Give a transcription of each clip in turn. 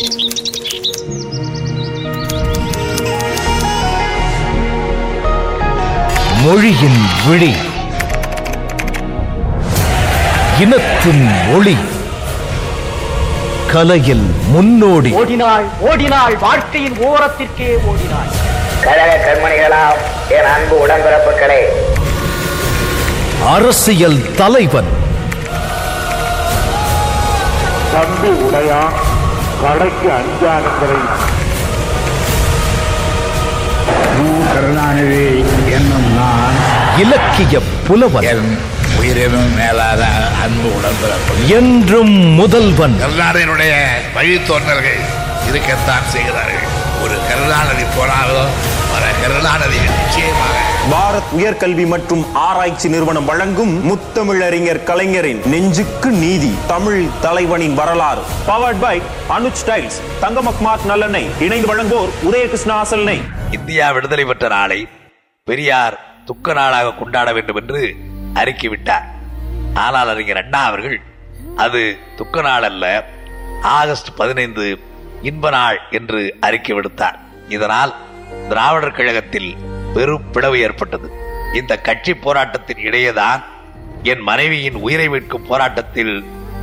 மொழியின் விழி. இனத்தின் ஒளி. கலையில் முன்னோடி. ஓடினாள் ஓடினாள் வாழ்க்கையின் ஓரத்திற்கே ஓடினாள். கழக கண்மணிகளாம் என் அன்பு உடன்பிறப்புகளே. அரசியல் தலைவன். தம்பி உடையா? கடைக்கு அஞ்சானுங்களை கருணாநிதி என்னும் நான் இலக்கிய புலவன். என் உயிரினும் மேலான அன்பு உடன்பிறப்பு என்றும் முதல்வன். கருணாநிதியினுடைய வழித்தோன்றல்கள் இருக்கத்தான் செய்கிறார்கள். ஒரு கருணாநிதி போனாலும் பல கருணாநிதி நிச்சயமாக பாரத் உயர்கல்வி மற்றும் ஆராய்ச்சி நிறுவனம் வழங்கும் முத்தமிழறிஞர் கலைஞரின் நெஞ்சுக்கு நீதி தமிழ் தலைவனின் வரலாறு. பவர்ட் பை அனுஜ் டைல்ஸ் தங்கமக்மாத் நல்லெண்ணெய் இணைந்து வழங்குவோர் உதயகிருஷ்ண அசல்னை இந்தியா விடுதலை பெற்ற நாளை பெரியார் துக்க நாளாக கொண்டாட வேண்டும் என்று அறிக்கை விட்டார். ஆனால் அறிஞர் அண்ணா அவர்கள் அது துக்க நாள் அல்ல ஆகஸ்ட் பதினைந்து இன்ப நாள் என்று அறிக்கை விடுத்தார். இதனால் திராவிடர் கழகத்தில் பெரும் பிளவு ஏற்பட்டது. இந்த கட்சி போராட்டத்தின் இடையேதான் என் மனைவியின் உயிரை மீட்கும் போராட்டத்தில்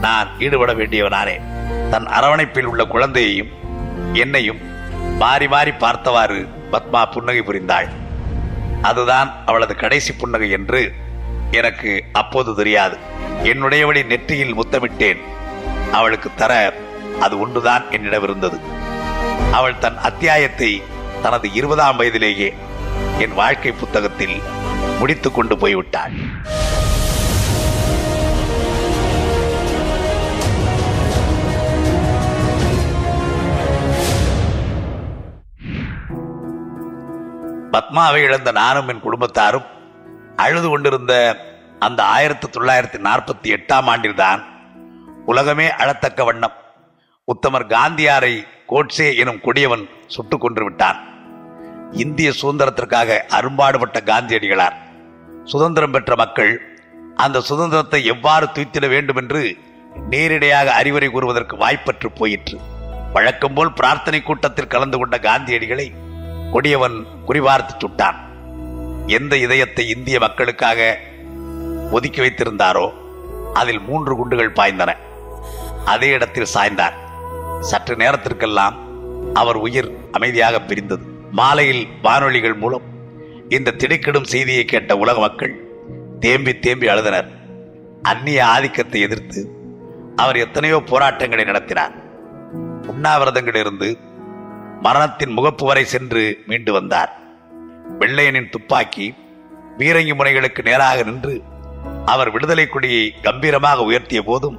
நான் ஈடுபட வேண்டியவனானே. தன் அரவணைப்பில் உள்ள குழந்தையையும் என்னையும் மாறி மாறி பார்த்தவாறு பத்மா புன்னகை புரிந்தாள். அதுதான் அவளது கடைசி புன்னகை என்று எனக்கு அப்போது தெரியாது. என்னுடையவளை நெற்றியில் முத்தமிட்டேன். அவளுக்கு தர அது ஒன்றுதான் என்னிடம் இருந்தது அவள் தன் அத்தியாயத்தை தனது இருபதாம் வயதிலேயே என் வாழ்க்கை புத்தகத்தில் முடித்துக் கொண்டு போய்விட்டாள் பத்மாவை இழந்த நானும் என் குடும்பத்தாரும் அழுது கொண்டிருந்த அந்த ஆயிரத்தி தொள்ளாயிரத்தி நாற்பத்தி எட்டாம் ஆண்டில்தான் உலகமே அழத்தக்க வண்ணம். உத்தமர் காந்தியாரை கோட்சே எனும் கொடியவன் சுட்டுக் கொன்று விட்டான். இந்திய சுதந்திரத்திற்காக அரும்பாடுபட்ட காந்தியடிகளார். சுதந்திரம் பெற்ற மக்கள் அந்த சுதந்திரத்தை எவ்வாறு துய்த்திட வேண்டும் என்று நேரிடையாக அறிவுரை கூறுவதற்கு வாய்ப்பற்று போயிற்று. வழக்கம் போல் பிரார்த்தனை கூட்டத்தில் கலந்து கொண்ட காந்தியடிகளை கொடியவன் குறிவார்த்து சுட்டான். எந்த இதயத்தை இந்திய மக்களுக்காக ஒதுக்கி வைத்திருந்தாரோ அதில் மூன்று குண்டுகள் பாய்ந்தன. அதே இடத்தில் சாய்ந்தார். சற்று நேரத்திற்கெல்லாம் அவர் உயிர் அமைதியாக பிரிந்தது. மாலையில் வானொலிகள் மூலம் இந்த திடுக்கிடும் செய்தியை கேட்ட உலக மக்கள் தேம்பி தேம்பி அழுதனர். அந்நிய ஆதிக்கத்தை எதிர்த்து அவர் எத்தனையோ போராட்டங்களை நடத்தினார். உண்ணாவிரதங்களிலிருந்து மரணத்தின் முகப்பு வரை சென்று மீண்டு வந்தார். வெள்ளையனின் துப்பாக்கி பீரங்கி முனைகளுக்கு நேராக நின்று அவர் விடுதலை கொடியை கம்பீரமாக உயர்த்திய போதும்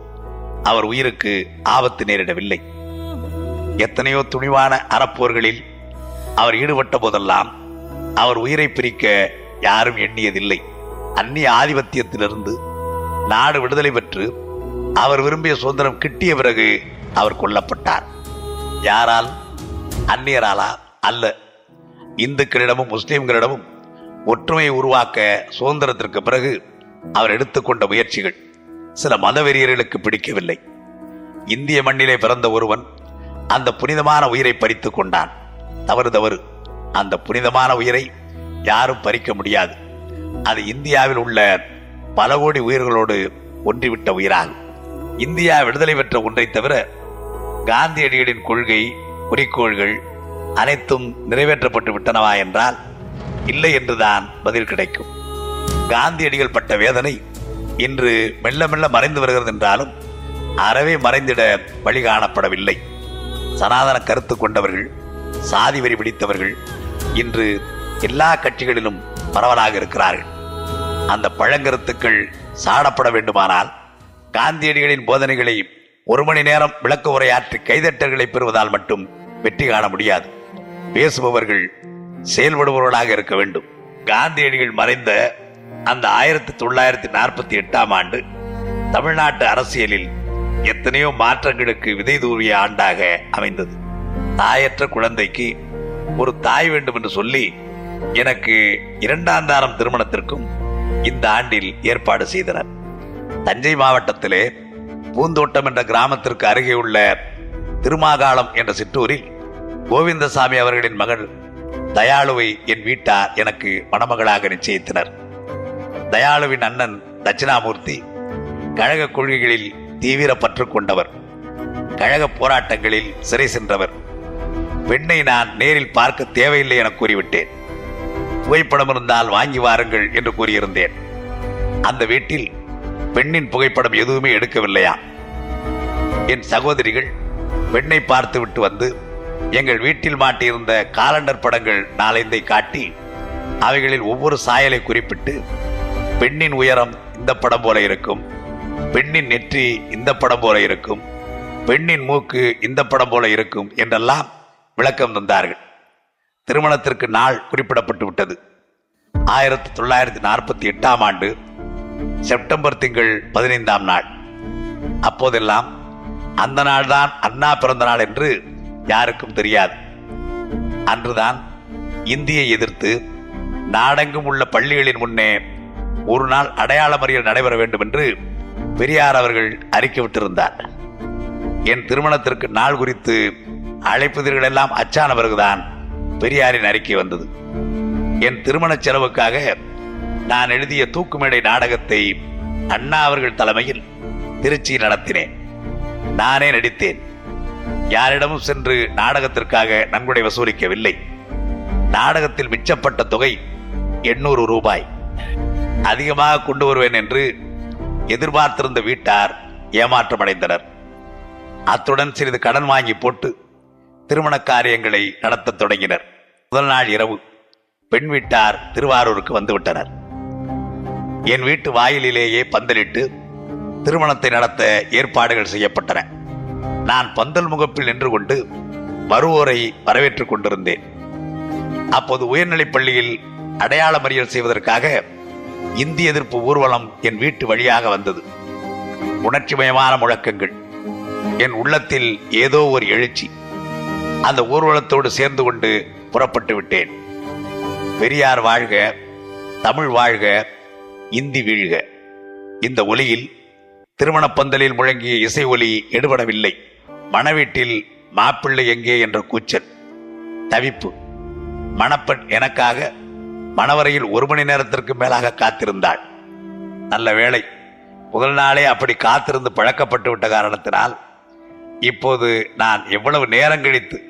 அவர் உயிருக்கு ஆபத்து நேரிடவில்லை. எத்தனையோ துணிவான அறப்போர்களில் அவர் ஈடுபட்ட போதெல்லாம் அவர் உயிரை பிரிக்க யாரும் எண்ணியதில்லை. அந்நிய ஆதிபத்தியத்திலிருந்து நாடு விடுதலை பெற்று அவர் விரும்பிய சுதந்திரம் கிட்டிய பிறகு அவர் கொல்லப்பட்டார். யாரால்? அந்நியராலா? அல்ல. இந்துக்களிடமும் முஸ்லிம்களிடமும் ஒற்றுமையை உருவாக்க சுதந்திரத்திற்கு பிறகு அவர் எடுத்துக்கொண்ட முயற்சிகள் சில மதவெறியர்களுக்கு பிடிக்கவில்லை. இந்திய மண்ணிலே பிறந்த ஒருவன் அந்த புனிதமான உயிரை பறித்துக் கொண்டான். தவறு தவறு. அந்த புனிதமான உயிரை யாரும் பறிக்க முடியாது. அது இந்தியாவில் உள்ள பல கோடி உயிர்களோடு ஒன்றிவிட்ட உயிராகும். இந்தியா விடுதலை பெற்ற ஒன்றை தவிர காந்தியடிகளின் கொள்கை குறிக்கோள்கள் அனைத்தும் நிறைவேற்றப்பட்டு விட்டனவா என்றால் இல்லை என்றுதான் பதில் கிடைக்கும். காந்தியடிகள் பட்ட வேதனை இன்று மெல்ல மெல்ல மறைந்து வருகிறது என்றாலும் அறவே மறைந்திட வழி காணப்படவில்லை. சனாதன கருத்து கொண்டவர்கள் சாதி வரி பிடித்தவர்கள் இன்று எல்லா கட்சிகளிலும் பரவலாக இருக்கிறார்கள். அந்த பழங்கருத்துக்கள் சாடப்பட வேண்டுமானால் காந்தியடிகளின் போதனைகளை ஒரு மணி நேரம் விளக்க உரையாற்றி கைதட்டல்களை பெறுவதால் மட்டும் வெற்றி காண முடியாது. பேசுபவர்கள் செயல்படுபவர்களாக இருக்க வேண்டும். காந்தியடிகள் மறைந்த அந்த ஆயிரத்தி தொள்ளாயிரத்தி நாற்பத்தி எட்டாம் ஆண்டு தமிழ்நாட்டு அரசியலில் எத்தனையோ மாற்றங்களுக்கு விதை தூவிய ஆண்டாக அமைந்தது. தாயற்ற குழந்தைக்கு ஒரு தாய் வேண்டும் என்று சொல்லி எனக்கு இரண்டாம் தாரம் திருமணத்திற்கும் இந்த ஆண்டில் ஏற்பாடு செய்தனர். தஞ்சை மாவட்டத்திலே பூந்தோட்டம் என்ற கிராமத்திற்கு அருகே உள்ள திருமாகாளம் என்ற சிற்றூரில் கோவிந்தசாமி அவர்களின் மகள் தயாளுவை என் வீட்டார் எனக்கு மணமகளாக நிச்சயித்தனர். தயாளுவின் அண்ணன் தட்சிணாமூர்த்தி கழக கொள்கைகளில் தீவிர பற்று கொண்டவர். கழக போராட்டங்களில் சிறை சென்றவர். பெண்ணை நான் நேரில் பார்க்க தேவையில்லை என கூறிவிட்டேன். புகைப்படம் இருந்தால் வாங்கி வாருங்கள் என்று கூறியிருந்தேன். அந்த வீட்டில் பெண்ணின் புகைப்படம் எதுவுமே எடுக்கவில்லையா? என் சகோதரிகள் பெண்ணை பார்த்து விட்டு வந்து எங்கள் வீட்டில் மாட்டியிருந்த காலண்டர் படங்கள் நாலைந்தை காட்டி அவைகளில் ஒவ்வொரு சாயலை குறிப்பிட்டு பெண்ணின் உயரம் இந்த படம் போல இருக்கும் பெண்ணின் நெற்றி இந்த படம் போல இருக்கும் பெண்ணின் மூக்கு இந்த படம் போல இருக்கும் என்றெல்லாம் விளக்கம் தந்தார்கள். திருமணத்திற்கு நாள் குறிப்பிடப்பட்டு விட்டது. ஆயிரத்தி தொள்ளாயிரத்தி நாற்பத்தி எட்டாம் ஆண்டு செப்டம்பர் திங்கள் பதினைந்தாம் நாள். அப்போதெல்லாம் அந்த நாள்தான் அண்ணா பிறந்த நாள் என்று யாருக்கும் தெரியாது. அன்றுதான் இந்தியை எதிர்த்து நாடெங்கும் உள்ள பள்ளிகளின் முன்னே ஒரு நாள் அடையாள மறியல் நடைபெற வேண்டும் என்று பெரியார் அவர்கள் அறிக்கை விட்டிருந்தார். என் திருமணத்திற்கு நாள் குறித்து அழைப்புதல்கள் எல்லாம் அச்சான பிறகுதான் பெரியாரின் அறிக்கை வந்தது. என் திருமண செலவுக்காக நான் எழுதிய தூக்குமேடை நாடகத்தை அண்ணா அவர்கள் தலைமையில் திருச்சியில் நடத்தினேன். நானே நடித்தேன். யாரிடமும் சென்று நாடகத்திற்காக நன்கொடை வசூலிக்கவில்லை. நாடகத்தில் மிச்சப்பட்ட தொகை எண்ணூறு ரூபாய். அதிகமாக கொண்டு வருவேன் என்று எதிர்பார்த்திருந்த வீட்டார் ஏமாற்றமடைந்தனர். அத்துடன் சிறிது கடன் வாங்கி போட்டு திருமண காரியங்களை நடத்தத் தொடங்கினர். முதல் நாள் இரவு பெண் வீட்டார் திருவாரூருக்கு வந்துவிட்டனர் என் வீட்டு வாயிலிலேயே பந்தலிட்டு திருமணத்தை நடத்த ஏற்பாடுகள் செய்யப்பட்டன. நான் பந்தல் முகப்பில் நின்று கொண்டு வருவோரை வரவேற்றுக் கொண்டிருந்தேன். அப்போது உயர்நிலைப் பள்ளியில் அடையாள மறியல் செய்வதற்காக இந்தி எதிர்ப்பு ஊர்வலம் என் வீட்டு வழியாக வந்தது. உணர்ச்சிமயமான முழக்கங்கள். என் உள்ளத்தில் ஏதோ ஒரு எழுச்சி. அந்த ஊர்வலத்தோடு சேர்ந்து கொண்டு புறப்பட்டு விட்டேன். பெரியார் வாழ்க தமிழ் வாழ்க இந்தி வீழ்க. இந்த ஒலியில் திருமணப் பந்தலில் முழங்கிய இசை ஒலி எடுபடவில்லை. மணவீட்டில் மாப்பிள்ளை எங்கே என்ற கூச்சல் தவிப்பு. மணப்பெண் எனக்காக மணவரையில் ஒரு மணி நேரத்திற்கு மேலாக காத்திருந்தாள். நல்ல வேளை முதல் நாளே அப்படி காத்திருந்து பழக்கப்பட்டு விட்ட காரணத்தினால் இப்போது நான் எவ்வளவு நேரம் கழித்து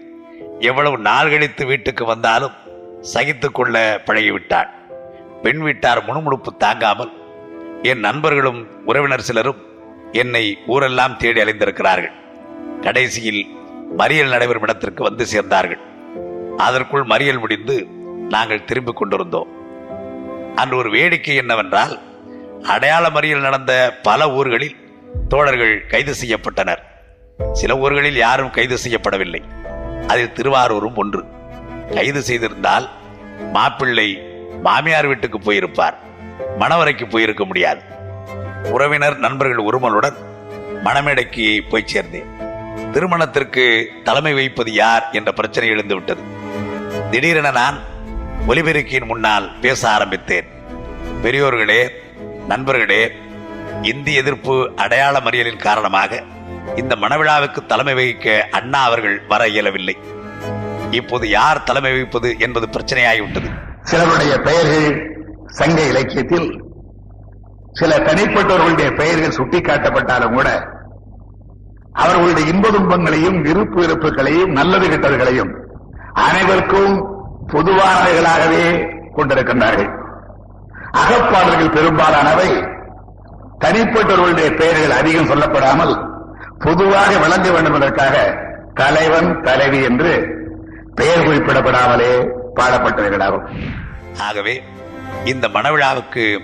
எவ்வளவு நாள் கழித்து வீட்டுக்கு வந்தாலும் சகித்து கொள்ள பழகிவிட்டாள் பெண் வீட்டார் முணுமுணுப்பு தாங்காமல் என் நண்பர்களும் உறவினர் சிலரும் என்னை ஊரெல்லாம் தேடி அலைந்திருக்கிறார்கள். கடைசியில் மறியல் நடைபெறும் இடத்திற்கு வந்து சேர்ந்தார்கள். அதற்குள் மறியல் முடிந்து நாங்கள் திரும்பிக் கொண்டிருந்தோம். அன்று ஒரு வேடிக்கை என்னவென்றால் அடையாள மறியல் நடந்த பல ஊர்களில் தோழர்கள் கைது செய்யப்பட்டனர். சில ஊர்களில் யாரும் கைது செய்யப்படவில்லை. அதில் திருவாரூரும் ஒன்று. கைது செய்திருந்தால் மாப்பிள்ளை மாமியார் வீட்டுக்கு போயிருப்பார். மணவரைக்கு போயிருக்க முடியாது. உறவினர் நண்பர்கள் ஒருமனுடன் மணமேடைக்கு போய் சேர்ந்தேன். திருமணத்திற்கு தலைமை வைப்பது யார் என்ற பிரச்சனை எழுந்துவிட்டது திடீரென நான் ஒலிபெருக்கியின் முன்னால் பேச ஆரம்பித்தேன். பெரியோர்களே நண்பர்களே இந்தி எதிர்ப்பு அடையாள மறியலின் காரணமாக இந்த மணவிழாவுக்கு தலைமை வகிக்க அண்ணா அவர்கள் வர இயலவில்லை. இப்போது யார் தலைமை வகிப்பது என்பது பிரச்சனையாகிவிட்டது சிலருடைய பெயர்கள் சங்க இலக்கியத்தில் சில தனிப்பட்டவர்களுடைய பெயர்கள் சுட்டிக்காட்டப்பட்டாலும் கூட அவர்களுடைய இன்ப துன்பங்களையும் விருப்பு வெறுப்புகளையும் நல்லது கெட்டதுகளையும் அனைவருக்கும் பொதுவானவைகளாகவே கொண்டிருக்கின்றார்கள். அகப்பாடல்கள் பெரும்பாலானவை தனிப்பட்டவர்களுடைய பெயர்கள் அதிகம் சொல்லப்படாமல் பொதுவாக விளங்க வேண்டும் என்பதற்காக தலைவன் தலைவி என்று பெயர் குறிப்பிடப்படாமலே பாடப்பட்டவைகளாகும். ஆகவே இந்த மணவிழாவுக்கு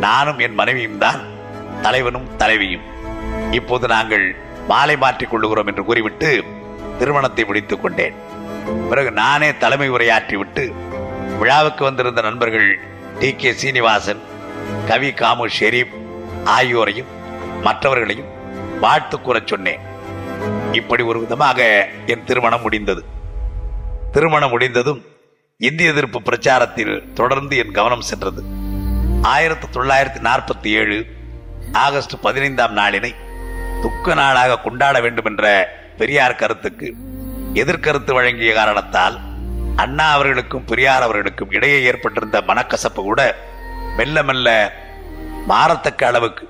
நானும் என் மனைவியும் தான் தலைவனும் தலைவியும். இப்போது நாங்கள் மாலை மாற்றிக் கொள்ளுகிறோம் என்று கூறிவிட்டு திருமணத்தை முடித்துக் கொண்டேன். பிறகு நானே தலைமை உரையாற்றி விட்டு விழாவுக்கு வந்திருந்த நண்பர்கள் டி. கே. சீனிவாசன் கவி காமு ஷெரீப் ஆகியோரையும் மற்றவர்களையும் வாழ்த்து கூறச் சொன்னேன். இப்படி ஒரு விதமாக என் திருமணம் முடிந்தது. திருமணம் முடிந்ததும் இந்திய எதிர்ப்பு பிரச்சாரத்தில் தொடர்ந்து என் கவனம் சென்றது. ஆயிரத்தி தொள்ளாயிரத்தி நாற்பத்தி ஏழு ஆகஸ்ட் பதினைந்தாம் நாளினை துக்க நாளாக கொண்டாட வேண்டும் என்ற பெரியார் கருத்துக்கு எதிர்கருத்து வழங்கிய காரணத்தால் அண்ணா அவர்களுக்கும் பெரியார் அவர்களுக்கும் இடையே ஏற்பட்டிருந்த மனக்கசப்பு கூட மெல்ல மெல்ல மாறத்தக்க அளவுக்கு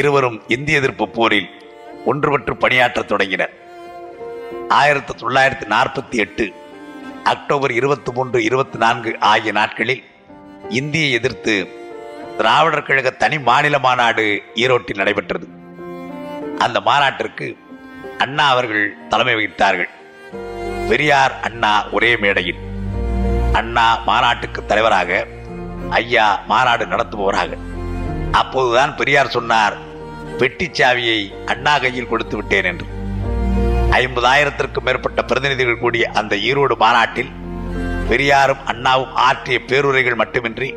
இருவரும் இந்திய எதிர்ப்பு போரில் ஒன்றுபட்டு பணியாற்றத் தொடங்கினர். ஆயிரத்தி தொள்ளாயிரத்தி நாற்பத்தி எட்டு அக்டோபர் இருபத்தி மூன்று இருபத்தி நான்கு ஆகிய நாட்களில் இந்தியை எதிர்த்து திராவிடர் கழக தனி மாநில மாநாடு ஈரோட்டில் நடைபெற்றது. அந்த மாநாட்டிற்கு அண்ணா அவர்கள் தலைமை வகித்தார்கள். பெரியார் அண்ணா ஒரே மேடையில். அண்ணா மாநாட்டுக்கு தலைவராக ஐயா மாநாடு நடத்துபவராக. அப்போதுதான் பெரியார் சொன்னார் பெட்டிச் சாவியை அண்ணா கையில் கொடுத்து விட்டேன் என்று. ஐம்பதாயிரத்திற்கும் மேற்பட்ட பிரதிநிதிகள் கூடிய அந்த ஈரோடு மாநாட்டில் பெரியாரும் அண்ணாவும் ஆற்றிய பேருரைகள் மட்டுமின்றி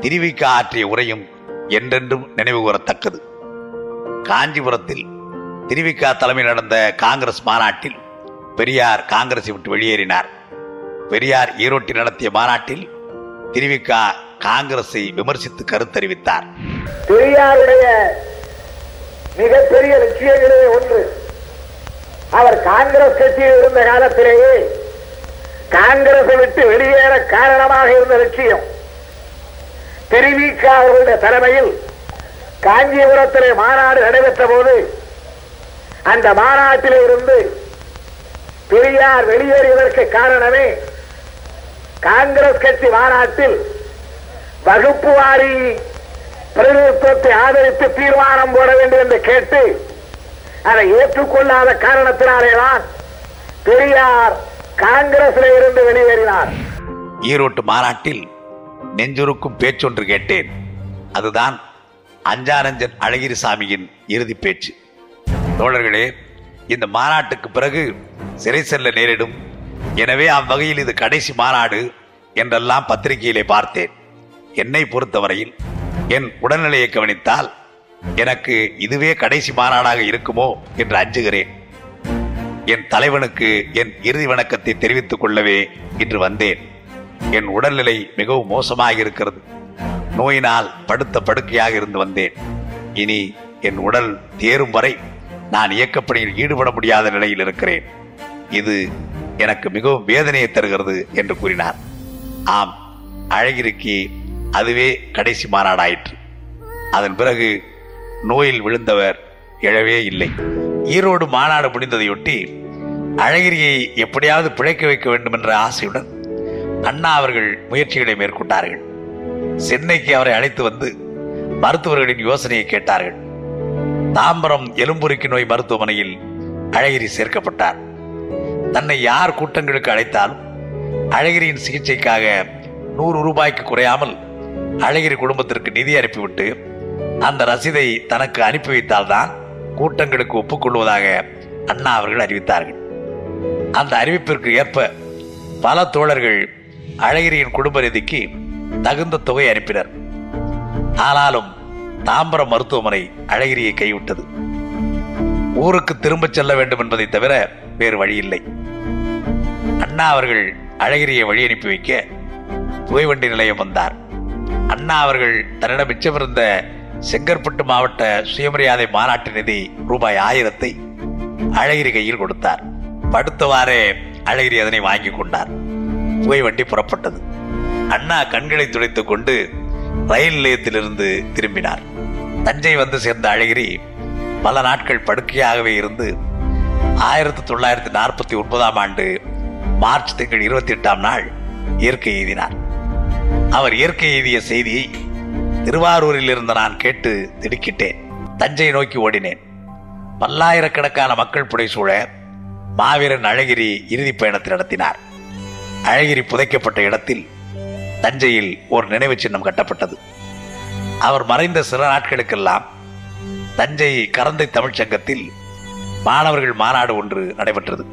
திருவிக்க ஆற்றிய உரையும் என்றென்றும் நினைவு கூறத்தக்கது. காஞ்சிபுரத்தில் திருவிக்கா தலைமையில் நடந்த காங்கிரஸ் மாநாட்டில் பெரியார் காங்கிரஸை விட்டு வெளியேறினார். பெரியார் ஈரோட்டில் நடத்திய மாநாட்டில் திருவிக்கா காங்கிரஸை விமர்சித்து கருத்தறிவித்தார். பெரியாருடைய மிகப்பெரிய லட்சியங்களே ஒன்று. அவர் காங்கிரஸ் கட்சியில் இருந்த காலத்திலேயே காங்கிரஸை விட்டு வெளியேற காரணமாக இருந்த லட்சியம். தெரிவிக்க அவர்களுடைய தலைமையில் காஞ்சிபுரத்திலே மாநாடு நடைபெற்ற போது அந்த மாநாட்டிலே இருந்து பெரியார் வெளியேறியதற்கு காரணமே காங்கிரஸ் கட்சி மாநாட்டில் வகுப்பு வாரி பிரதிநிதித்துவத்தை ஆதரித்து தீர்மானம் போட வேண்டும் என்று கேட்டு அதை ஏற்றுக்கொள்ளாத காரணத்தினாலேதான் பெரியார் காங்கிரஸில் இருந்து வெளியேறினார். ஈரோட்டு மாநாட்டில் நெஞ்சுருக்கும் பேச்சொன்று கேட்டேன். அதுதான் அஞ்சானஞ்சன் அழகிரிசாமியின் இறுதி பேச்சு. தோழர்களே இந்த மாநாட்டுக்கு பிறகு சிறை செல்ல நேரிடும். எனவே அவ்வகையில் இது கடைசி மாநாடு என்றெல்லாம் பத்திரிகையிலே பார்த்தேன். என்னை பொறுத்தவரையில் என் உடல்நிலையை கவனித்தால் எனக்கு இதுவே கடைசி மாநாடாக இருக்குமோ என்று அஞ்சுகிறேன். என் தலைவனுக்கு என் இறுதி வணக்கத்தை தெரிவித்துக் கொள்ளவே இன்று வந்தேன். என் உடல்நிலை மிகவும் மோசமாக இருக்கிறது. நோயினால் படுத்த படுக்கையாக இருந்து வந்தேன். இனி என் உடல் தேரும் வரை நான் இயக்கப்பணியில் ஈடுபட முடியாத நிலையில் இருக்கிறேன். இது எனக்கு மிகவும் வேதனையை தருகிறது என்று கூறினார். ஆம் அழகிரிக்கு அதுவே கடைசி மாநாடாயிற்று. அதன் பிறகு நோயில் விழுந்தவர் எழவே இல்லை. ஈரோடு மாநாடு முடிந்ததையொட்டி அழகிரியை எப்படியாவது பிழைக்க வைக்க வேண்டும் என்ற ஆசையுடன் அண்ணா அவர்கள் முயற்சிகளை மேற்கொண்டார்கள். சென்னைக்கு அவரை அழைத்து வந்து மருத்துவர்களின் யோசனையை கேட்டார்கள். தாம்பரம் எலும்புருக்கி நோய் மருத்துவமனையில் அழகிரி சேர்க்கப்பட்டார். தன்னை யார் கூட்டங்களுக்கு அழைத்தாலும் அழகிரியின் சிகிச்சைக்காக நூறு ரூபாய்க்கு குறையாமல் அழகிரி குடும்பத்திற்கு நிதி அனுப்பிவிட்டு அந்த ரசீதை தனக்கு அனுப்பி வைத்தால்தான் கூட்டங்களுக்கு ஒப்புக்கொள்வதாக அண்ணா அவர்கள் அறிவித்தார்கள். அந்த அறிவிப்பிற்கு ஏற்ப பல தோழர்கள் அழகிரியின் குடும்ப நிதிக்கு தகுந்த தொகை அனுப்பினர். ஆனாலும் தாம்பரம் மருத்துவமனை அழகிரியை கைவிட்டது. ஊருக்கு திரும்பச் செல்ல வேண்டும் என்பதை தவிர வேறு வழியில்லை. அண்ணா அவர்கள் அழகிரியை வழி அனுப்பி வைக்க புகைவண்டி நிலையம் வந்தார். அண்ணா அவர்கள் தன்னிடம் மிச்சமிருந்த செங்கற்பட்டு மாவட்ட சுயமரியாதை மாநாட்டு நிதி ரூபாய் ஆயிரத்தை அழகிரி கையில் கொடுத்தார். படுத்தவாறே அழகிரி அதனை வாங்கி கொண்டார். புகை வண்டி புறப்பட்டது. அண்ணா கண்களை துடைத்துக் கொண்டு ரயில் நிலையத்திலிருந்து திரும்பினார். தஞ்சை வந்து சேர்ந்த அழகிரி பல நாட்கள் படுக்கையாகவே இருந்து ஆயிரத்தி தொள்ளாயிரத்தி நாற்பத்தி ஒன்பதாம் ஆண்டு மார்ச் திங்கள் இருபத்தி எட்டாம் நாள் இயற்கை எய்தினார். அவர் இயற்கை எழுதிய செய்தியை திருவாரூரில் இருந்து நான் கேட்டு திடுக்கிட்டேன். தஞ்சை நோக்கி ஓடினேன். பல்லாயிரக்கணக்கான மக்கள் புடைசூழ மாவீரன் அழகிரி இறுதிப் பயணத்தை நடத்தினார். அழகிரி புதைக்கப்பட்ட இடத்தில் தஞ்சையில் ஒரு நினைவு சின்னம் கட்டப்பட்டது. அவர் மறைந்த சில நாட்களுக்கெல்லாம் தஞ்சை கரந்தை தமிழ்ச் சங்கத்தில் மாணவர்கள் மாநாடு ஒன்று நடைபெற்றது.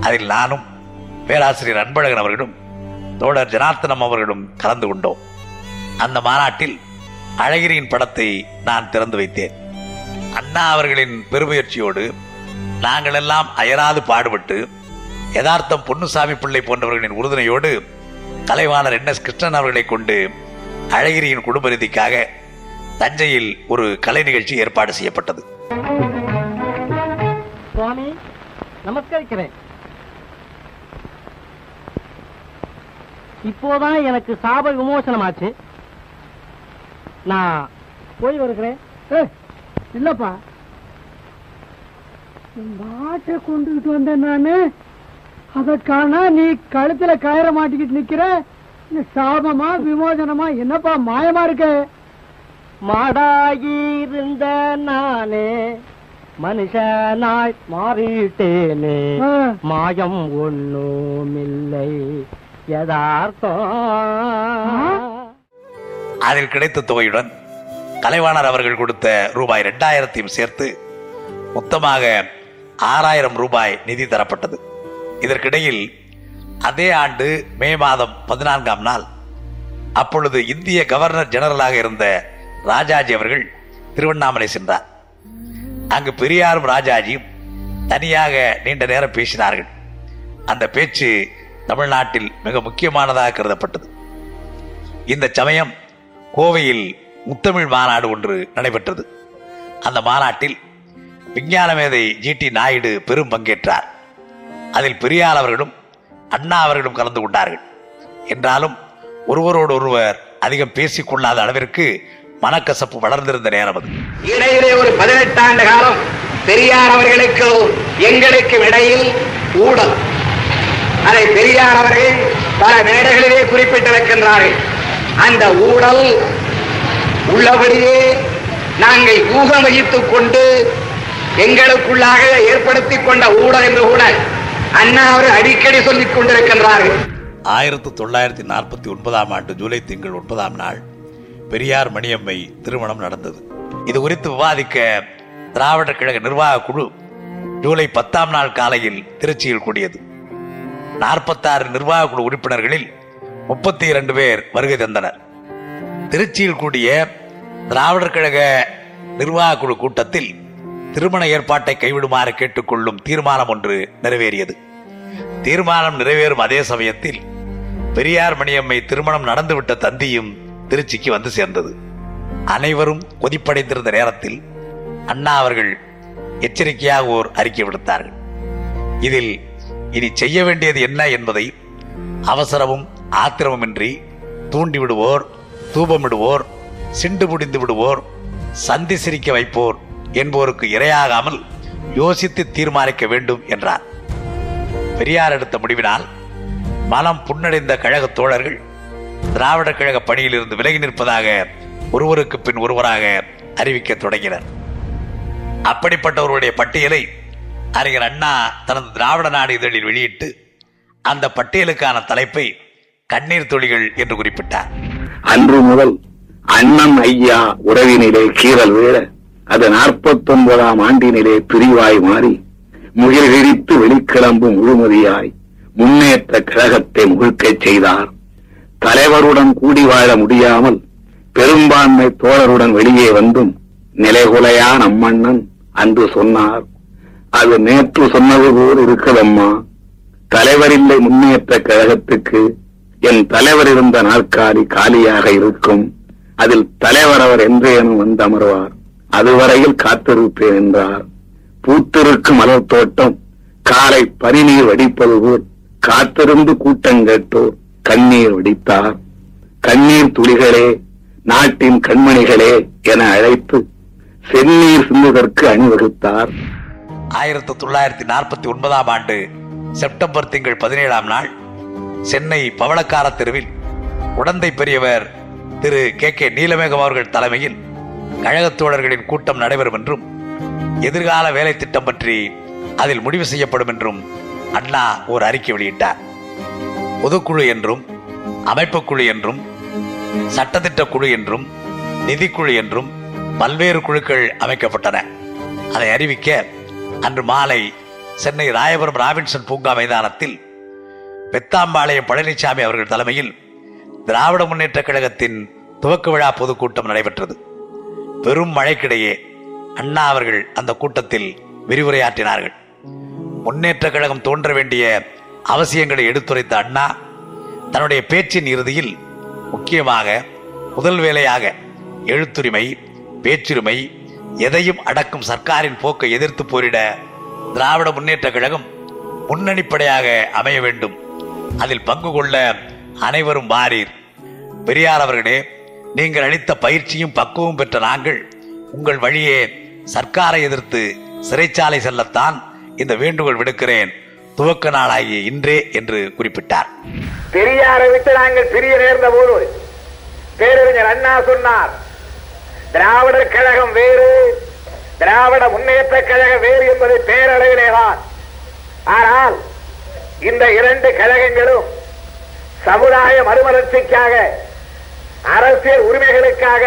அதில் நானும் பேராசிரியர் அன்பழகன் அவர்களும் தோழர் ஜனார்த்தனம் அவர்களும் கலந்து கொண்டோம். அந்த மாநாட்டில் அழகிரியின் படத்தை நான் திறந்து வைத்தேன். அண்ணா அவர்களின் பெருமுயற்சியோடு நாங்கள் எல்லாம் அயராது பாடுபட்டு யதார்த்தம் பொன்னுசாமி பிள்ளை போன்றவர்களின் உறுதுணையோடு கலைவாணர் என் எஸ் கிருஷ்ணன் அவர்களை கொண்டு அழகிரியின் குடும்ப நிதிக்காக தஞ்சையில் ஒரு கலை நிகழ்ச்சி ஏற்பாடு செய்யப்பட்டது. சுவாமி நமஸ்கரிக்கிறேன். இப்போதான் எனக்கு சாப விமோசனமாச்சு. நான் போய் வருகிறேன். இல்லப்பா. மாட்டை கொண்டுகிட்டு வந்தேன் நானு. அதற்கான நீ கழுத்துல கயிற மாட்டிக்கிட்டு நிக்கிற. சாபமா விமோசனமா என்னப்பா மாயமா இருக்க? மாடாயிருந்த நானே மனுஷனாய் மாறிட்டேனே. மாயம் ஒண்ணுமில்லை. யதார்த்தம். அதில் கிடைத்த தொகையுடன் கலைவாணர் அவர்கள் கொடுத்த ரூபாய் இரண்டாயிரத்தையும் சேர்த்து மொத்தமாக ஆறாயிரம் ரூபாய் நிதி தரப்பட்டது. இதற்கிடையில் அதே ஆண்டு மே மாதம் பதினான்காம் நாள் அப்பொழுது இந்திய கவர்னர் ஜெனரலாக இருந்த ராஜாஜி அவர்கள் திருவண்ணாமலை சென்றார். அங்கு பெரியாரும் ராஜாஜியும் தனியாக நீண்ட நேரம் பேசினார்கள். அந்த பேச்சு தமிழ்நாட்டில் மிக முக்கியமானதாக கருதப்பட்டது. இந்த சமயம் கோவையில் முத்தமிழ் மாநாடு ஒன்று நடைபெற்றது. அந்த மாநாட்டில் விஞ்ஞான மேதை ஜி டி நாயுடு பெரும் பங்கேற்றார். அதில் பெரியார் அவர்களும் அண்ணா அவர்களும் கலந்து கொண்டார்கள். என்றாலும் ஒருவரோடு ஒருவர் அதிகம் பேசிக் கொள்ளாத அளவிற்கு மனக்கசப்பு வளர்ந்திருந்த நேரம் அது. இடையிலே ஒரு பதினெட்டு ஆண்டு காலம் பெரியார் அவர்களுக்கு எங்களுக்கும் இடையில் ஊடல். அதை பெரியார் அவர்கள் பல மேடைகளிலே குறிப்பிட்டிருக்கின்றார்கள். அந்த ஊழல் உள்ளபடியே நாங்கள் ஊகம் வகித்துக் கொண்டு எங்களுக்குள்ளாக ஏற்படுத்திக் கொண்ட ஊழல் என்று கூட அண்ணா அவர் அடிக்கடி சொல்லிக் கொண்டிருக்கின்றார்கள். ஆயிரத்தி தொள்ளாயிரத்தி நாற்பத்தி ஒன்பதாம் ஆண்டு ஜூலை திங்கள் ஒன்பதாம் நாள் பெரியார் மணியம்மை திருமணம் நடந்தது. இது குறித்து விவாதிக்க திராவிடர் கழக நிர்வாக குழு ஜூலை பத்தாம் நாள் காலையில் திருச்சியில் கூடியது. நாற்பத்தாறு நிர்வாக குழு உறுப்பினர்களில் முப்பத்தி இரண்டு பேர் வருகை தந்தனர். திருச்சியில் கூடிய திராவிடர் கழக நிர்வாக குழு கூட்டத்தில் திருமண ஏற்பாட்டை கைவிடுமாறு கேட்டுக்கொள்ளும் தீர்மானம் ஒன்று நிறைவேறியது. தீர்மானம் நிறைவேறும் அதே சமயத்தில் பெரியார் மணியம்மை திருமணம் நடந்துவிட்ட தந்தியும் திருச்சிக்கு வந்து சேர்ந்தது. அனைவரும் கொதிப்படைந்திருந்த நேரத்தில் அண்ணா அவர்கள் எச்சரிக்கையாக ஓர் அறிக்கை விடுத்தார்கள். இதில் இனி செய்ய வேண்டியது என்ன என்பதை அவசரமும் ஆத்திரமுமின்றி தூண்டிவிடுவோர் தூபமிடுவோர் சிண்டு முடிந்து விடுவோர் சந்தி சிரிக்க வைப்போர் என்போருக்கு இரையாகாமல் யோசித்து தீர்மானிக்க வேண்டும் என்றார். பெரியார் எடுத்த முடிவினால் மனம் புண்ணடைந்த கழக தோழர்கள் திராவிடர் கழக பணியிலிருந்து விலகி நிற்பதாக ஒருவருக்கு பின் ஒருவராக அறிவிக்க தொடங்கினர். அப்படிப்பட்டவருடைய பட்டியலை அறிஞர் அண்ணா தனது திராவிட நாடு இதழில் வெளியிட்டு அந்த பட்டியலுக்கான தலைப்பை கண்ணீர் துளிகள் என்று குறிப்பிட்டார். அன்று முதல் அண்ணன் ஐயா உறவினிலே கீரல் வேற. அது நாற்பத்தொன்பதாம் ஆண்டினிலே பிரிவாய் மாறி முகில் விரித்து வெளிக்கிளம்பு முழுமதியாய் முன்னேற்ற கழகத்தை முழுக்கச் செய்தார். தலைவருடன் கூடி வாழ முடியாமல் பெரும்பான்மை தோழருடன் வெளியே வந்தும் நிலைகுலையான் அம்மண்ணன் அன்று சொன்னார். அது நேற்று சொன்னது போல் இருக்குதம்மா தலைவரில்லை முன்னேற்ற கழகத்துக்கு என் தலைவர் இருந்த நாற்காலி காலியாக இருக்கும். அதில் தலைவர் அவர் என்றேனும் வந்து அமர்வார் அதுவரையில் காத்திருப்பேன் என்றார். பூத்திருக்கும் மலர் தோட்டம் காலை பனிநீர் வடிப்பது போல் காத்திருந்து கூட்டங்கேட்டோர் கண்ணீர் வடித்தார். கண்ணீர் துளிகளே நாட்டின் கண்மணிகளே என அழைத்து செந்நீர் சிந்துவதற்கு அணிவகுத்தார். ஆயிரத்தி தொள்ளாயிரத்தி நாற்பத்தி ஒன்பதாம் ஆண்டு செப்டம்பர் திங்கள் பதினேழாம் நாள் சென்னை பவளக்கார தெருவில் உடந்தை பெரியவர் திரு கே கே நீலமேகம் அவர்கள் தலைமையில் கழகத் தோழர்களின் கூட்டம் நடைபெறும் என்றும் எதிர்கால வேலை திட்டம் பற்றி அதில் முடிவு செய்யப்படும் என்றும் அண்ணா ஒரு அறிக்கை வெளியிட்டார். பொதுக்குழு என்றும் அமைப்புக்குழு என்றும் சட்டத்திட்ட குழு என்றும் நிதிக்குழு என்றும் பல்வேறு குழுக்கள் அமைக்கப்பட்டன. அதை அறிவிக்க அன்று மாலை சென்னை ராயபுரம் ராபின்சன் பூங்கா மைதானத்தில் பெத்தாம்பாளையம் பழனிசாமி அவர்கள் தலைமையில் திராவிட முன்னேற்ற கழகத்தின் துவக்க விழா பொதுக்கூட்டம் நடைபெற்றது. பெரும் மழைக்கிடையே அண்ணா அவர்கள் அந்த கூட்டத்தில் விரிவுரையாற்றினார்கள். முன்னேற்ற கழகம் தோன்ற வேண்டிய அவசியங்களை எடுத்துரைத்த அண்ணா தன்னுடைய பேச்சின் இறுதியில் முக்கியமாக முதல் வேலையாக எழுத்துரிமை பேச்சுரிமை எதையும் அடக்கும் சர்க்காரின் போக்கை எதிர்த்து போரிட திராவிட முன்னேற்ற கழகம் முன்னணிப்படையாக அமைய வேண்டும். அதில் பங்கு கொள்ள அனைவரும் வாரீர். பெரியார் அவர்களே நீங்கள் அளித்த பயிற்சியும் பக்குவம் பெற்ற நாங்கள் உங்கள் வழியே சர்க்காரை எதிர்த்து சிறைச்சாலை செல்லத்தான் இந்த வேண்டுகோள் விடுக்கிறேன். துவக்க நாளாகிய இன்றே என்று குறிப்பிட்டார். பெரியாரை விட்டு நாங்கள் பிரிய நேர்ந்த போது பேரறிஞர் அண்ணா சொன்னார் திராவிடர் கழகம் வேறு. திராவிட முன்னேற்ற கழகம் வேறு என்பது பேரளவிலேதான் ஆனால் இந்த இரண்டு கழகங்களும் சமுதாய மறுமலர்ச்சிக்காக அரசியல் உரிமைகளுக்காக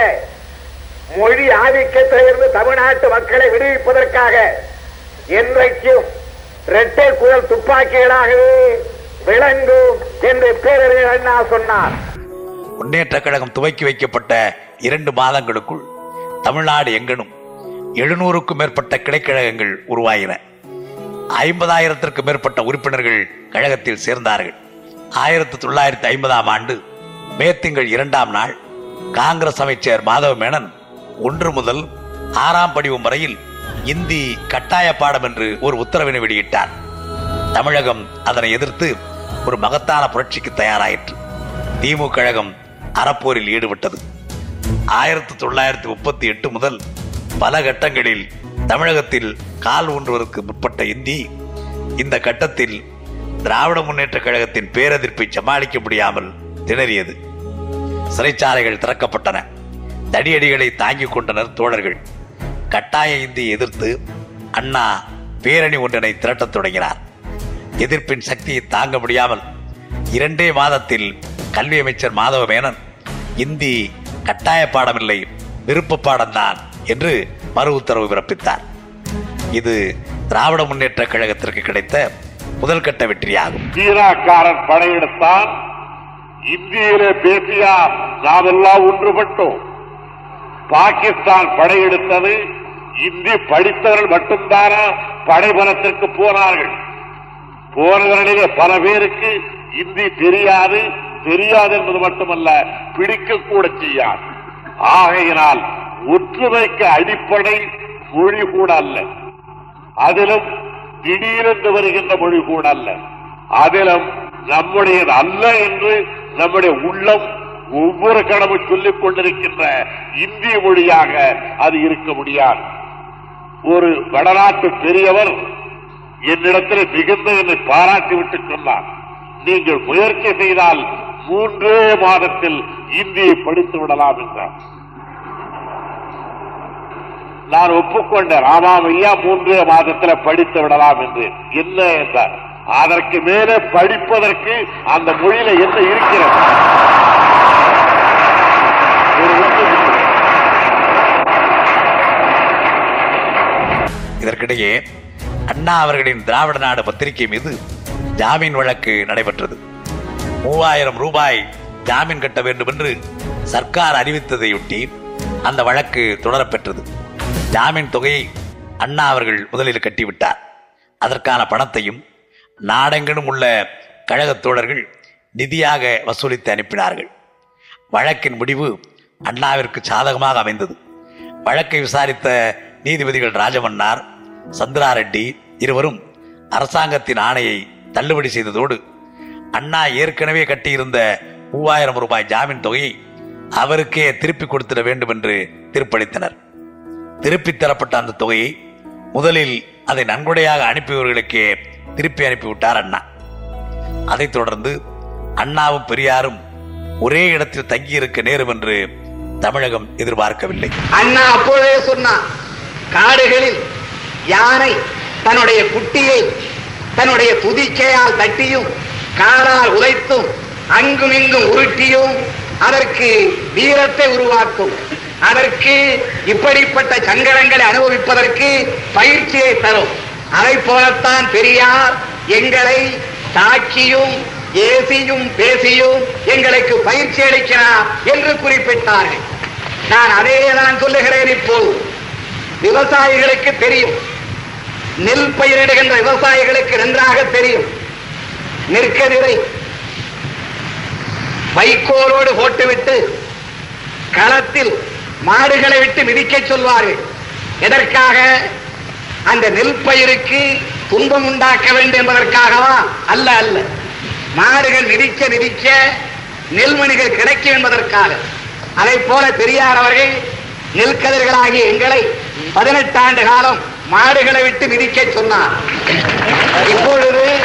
மொழி ஆதிக்கத்திலிருந்து தமிழ்நாட்டு மக்களை விடுவிப்பதற்காக என்றைக்கும் இரட்டை குழல் துப்பாக்கிகளாகவே விளங்கும் என்று பேரறிஞர் அண்ணா சொன்னார். முன்னேற்ற கழகம் துவக்கி வைக்கப்பட்ட இரண்டு மாதங்களுக்குள் தமிழ்நாடு எங்கனும் எழுநூறுக்கும் மேற்பட்ட கிளைக்கழகங்கள் உருவாகின. ஐம்பதாயிரத்திற்கும் மேற்பட்ட உறுப்பினர்கள் கழகத்தில் சேர்ந்தார்கள். ஆயிரத்தி தொள்ளாயிரத்தி ஐம்பதாம் ஆண்டு மே திங்கள் இரண்டாம் நாள் காங்கிரஸ் அமைச்சர் மாதவ மேனன் ஒன்று முதல் ஆறாம் படிவம் வரையில் இந்தி கட்டாய பாடம் என்று ஒரு உத்தரவினை வெளியிட்டார். தமிழகம் அதனை எதிர்த்து ஒரு மகத்தான புரட்சிக்கு தயாராயிற்று. திமுக கழகம் அறப்போரில் ஈடுபட்டது. ஆயிரத்தி தொள்ளாயிரத்தி முப்பத்தி எட்டு முதல் பல கட்டங்களில் தமிழகத்தில் கால் ஊன்றுவதற்கு முற்பட்ட இந்தி இந்த கட்டத்தில் திராவிட முன்னேற்ற கழகத்தின் பேரெதிர்ப்பை சமாளிக்க முடியாமல் திணறியது. சிறைச்சாலைகள் திறக்கப்பட்டன. தடியடிகளை தாங்கிக் கொண்டனர் தோழர்கள். கட்டாய இந்தியை எதிர்த்து அண்ணா பேரணி ஒன்றினை திரட்டத் தொடங்கினார். எதிர்ப்பின் சக்தியை தாங்க முடியாமல் இரண்டே மாதத்தில் கல்வி அமைச்சர் மாதவ மேனன் இந்தி கட்டாய பாடமில்லை விருப்ப பாடம்தான் என்று மறு உத்தரவு பிறப்பித்தார். இது திராவிட முன்னேற்ற கழகத்திற்கு கிடைத்த முதல் கட்ட வெற்றியாகும். சீனாக்காரன் படையெடுத்தான். இந்தியிலே பேசியார் நாமெல்லாம் ஒன்றுபட்டோம். பாகிஸ்தான் படையெடுத்தது இந்தி படித்தவர்கள் மட்டும்தானா படைபலத்திற்கு போனார்கள். போனவர்களிலே பல பேருக்கு இந்தி தெரியாது தெரியாது என்பது மட்டுமல்ல பிடிக்கக்கூட செய்யாது. ஆகையினால் ஒற்றுமைக்கு அடிப்படை மொழி கூட அல்ல. அதிலும் திடீரென்று வருகின்ற மொழி கூட அல்ல. அதிலும் நம்முடையது அல்ல என்று நம்முடைய உள்ளம் ஒவ்வொரு கடமும் சொல்லிக் கொண்டிருக்கின்ற இந்திய மொழியாக அது இருக்க முடியாது. ஒரு வடநாட்டு பெரியவர் என்னிடத்தில் மிகுந்த என்னை பாராட்டிவிட்டு சொன்னார். நீங்கள் முயற்சி செய்தால் மூன்றே மாதத்தில் இந்தியை படித்து விடலாம் என்றார். நான் ஒப்புக்கொண்டேன் ஆமாம் ஐயா மூன்றே மாதத்தில் படித்து விடலாம் என்று. என்ன என்றார். அதற்கு மேலே படிப்பதற்கு அந்த மொழியில என்ன இருக்கிறது? ஒரு இதற்கிடையே அண்ணா அவர்களின் திராவிட நாடு பத்திரிகை மீது ஜாமீன் வழக்கு நடைபெற்றது. மூவாயிரம் ரூபாய் ஜாமீன் கட்ட வேண்டும் என்று சர்க்கார் அறிவித்ததையொட்டி அந்த வழக்கு தொடரப்பெற்றது ஜாமீன் தொகையை அண்ணா அவர்கள் முதலில் கட்டிவிட்டார். அதற்கான பணத்தையும் நாடெங்கிலும் உள்ள கழகத் தோழர்கள் நிதியாக வசூலித்து அனுப்பினார்கள். வழக்கின் முடிவு அண்ணாவிற்கு சாதகமாக அமைந்தது. வழக்கை விசாரித்த நீதிபதிகள் ராஜமன்னார் சந்திரா ரெட்டி இருவரும் அரசாங்கத்தின் ஆணையை தள்ளுபடி செய்ததோடு அண்ணா ஏற்கனவே கட்டியிருந்த மூவாயிரம் ரூபாய் ஜாமீன் தொகையை அவருக்கே திருப்பி கொடுத்திட வேண்டும் என்று தீர்ப்பளித்தனர். திருப்பி தரப்பட்ட அந்த தொகையை முதலில் அதை நன்கொடையாக அனுப்பியவர்களுக்கே திருப்பி அனுப்பிவிட்டார் அண்ணா. அதைத் தொடர்ந்து அண்ணாவும் பெரியாரும் ஒரே இடத்தில் தங்கியிருக்க நேரும் என்று தமிழகம் எதிர்பார்க்கவில்லை. அண்ணா அப்பொழுதே சொன்னார் காடுகளில் யானை தன்னுடைய குட்டியை தன்னுடைய துதிக்கையால் தட்டியும் காலால் உதைத்தும் அங்கும் இங்கும் உருட்டியும் அதற்கு வீரத்தை உருவாக்கும். அதற்கு இப்படிப்பட்ட சங்கடங்களை அனுபவிப்பதற்கு பயிற்சியை தரும். அதை போலத்தான் பெரியார் எங்களை தாக்கியும் ஏசியும் பேசியும் எங்களுக்கு பயிற்சி அளிக்கிறார் என்று குறிப்பிட்டார்கள். நான் அதேதான் சொல்லுகிறேன் இப்போது. விவசாயிகளுக்கு தெரியும். நெல் பயிரிடுகின்ற விவசாயிகளுக்கு நன்றாக தெரியும். நெற்கதிரை. வைக்கோலோடு போட்டுவிட்டு களத்தில் மாடுகளை விட்டு மிதிக்க சொல்வார்கள். எதற்காக? அந்த நெல் பயிருக்கு துன்பம் உண்டாக்க வேண்டும் என்பதற்காகவா? அல்ல அல்ல. மாடுகள் மிதிக்க மிதிக்க நெல்மணிகள் கிடைக்கும் என்பதற்காக. அதை போல பெரியார் அவர்கள் நெல்கதிர்களாகிய எங்களை பதினெட்டு ஆண்டு காலம் மாடுகளை விட்டு மிதிக்க சொன்னார். இப்பொழுது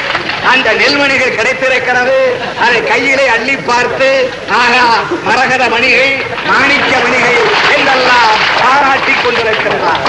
அந்த நெல்மணிகள் கிடைத்திருக்கிறது. அதை கையிலே அள்ளி பார்த்து ஆகா மரகத மணிகள் மாணிக்க மணிகள் என்றெல்லாம் பாராட்டி கொண்டிருக்கிறார்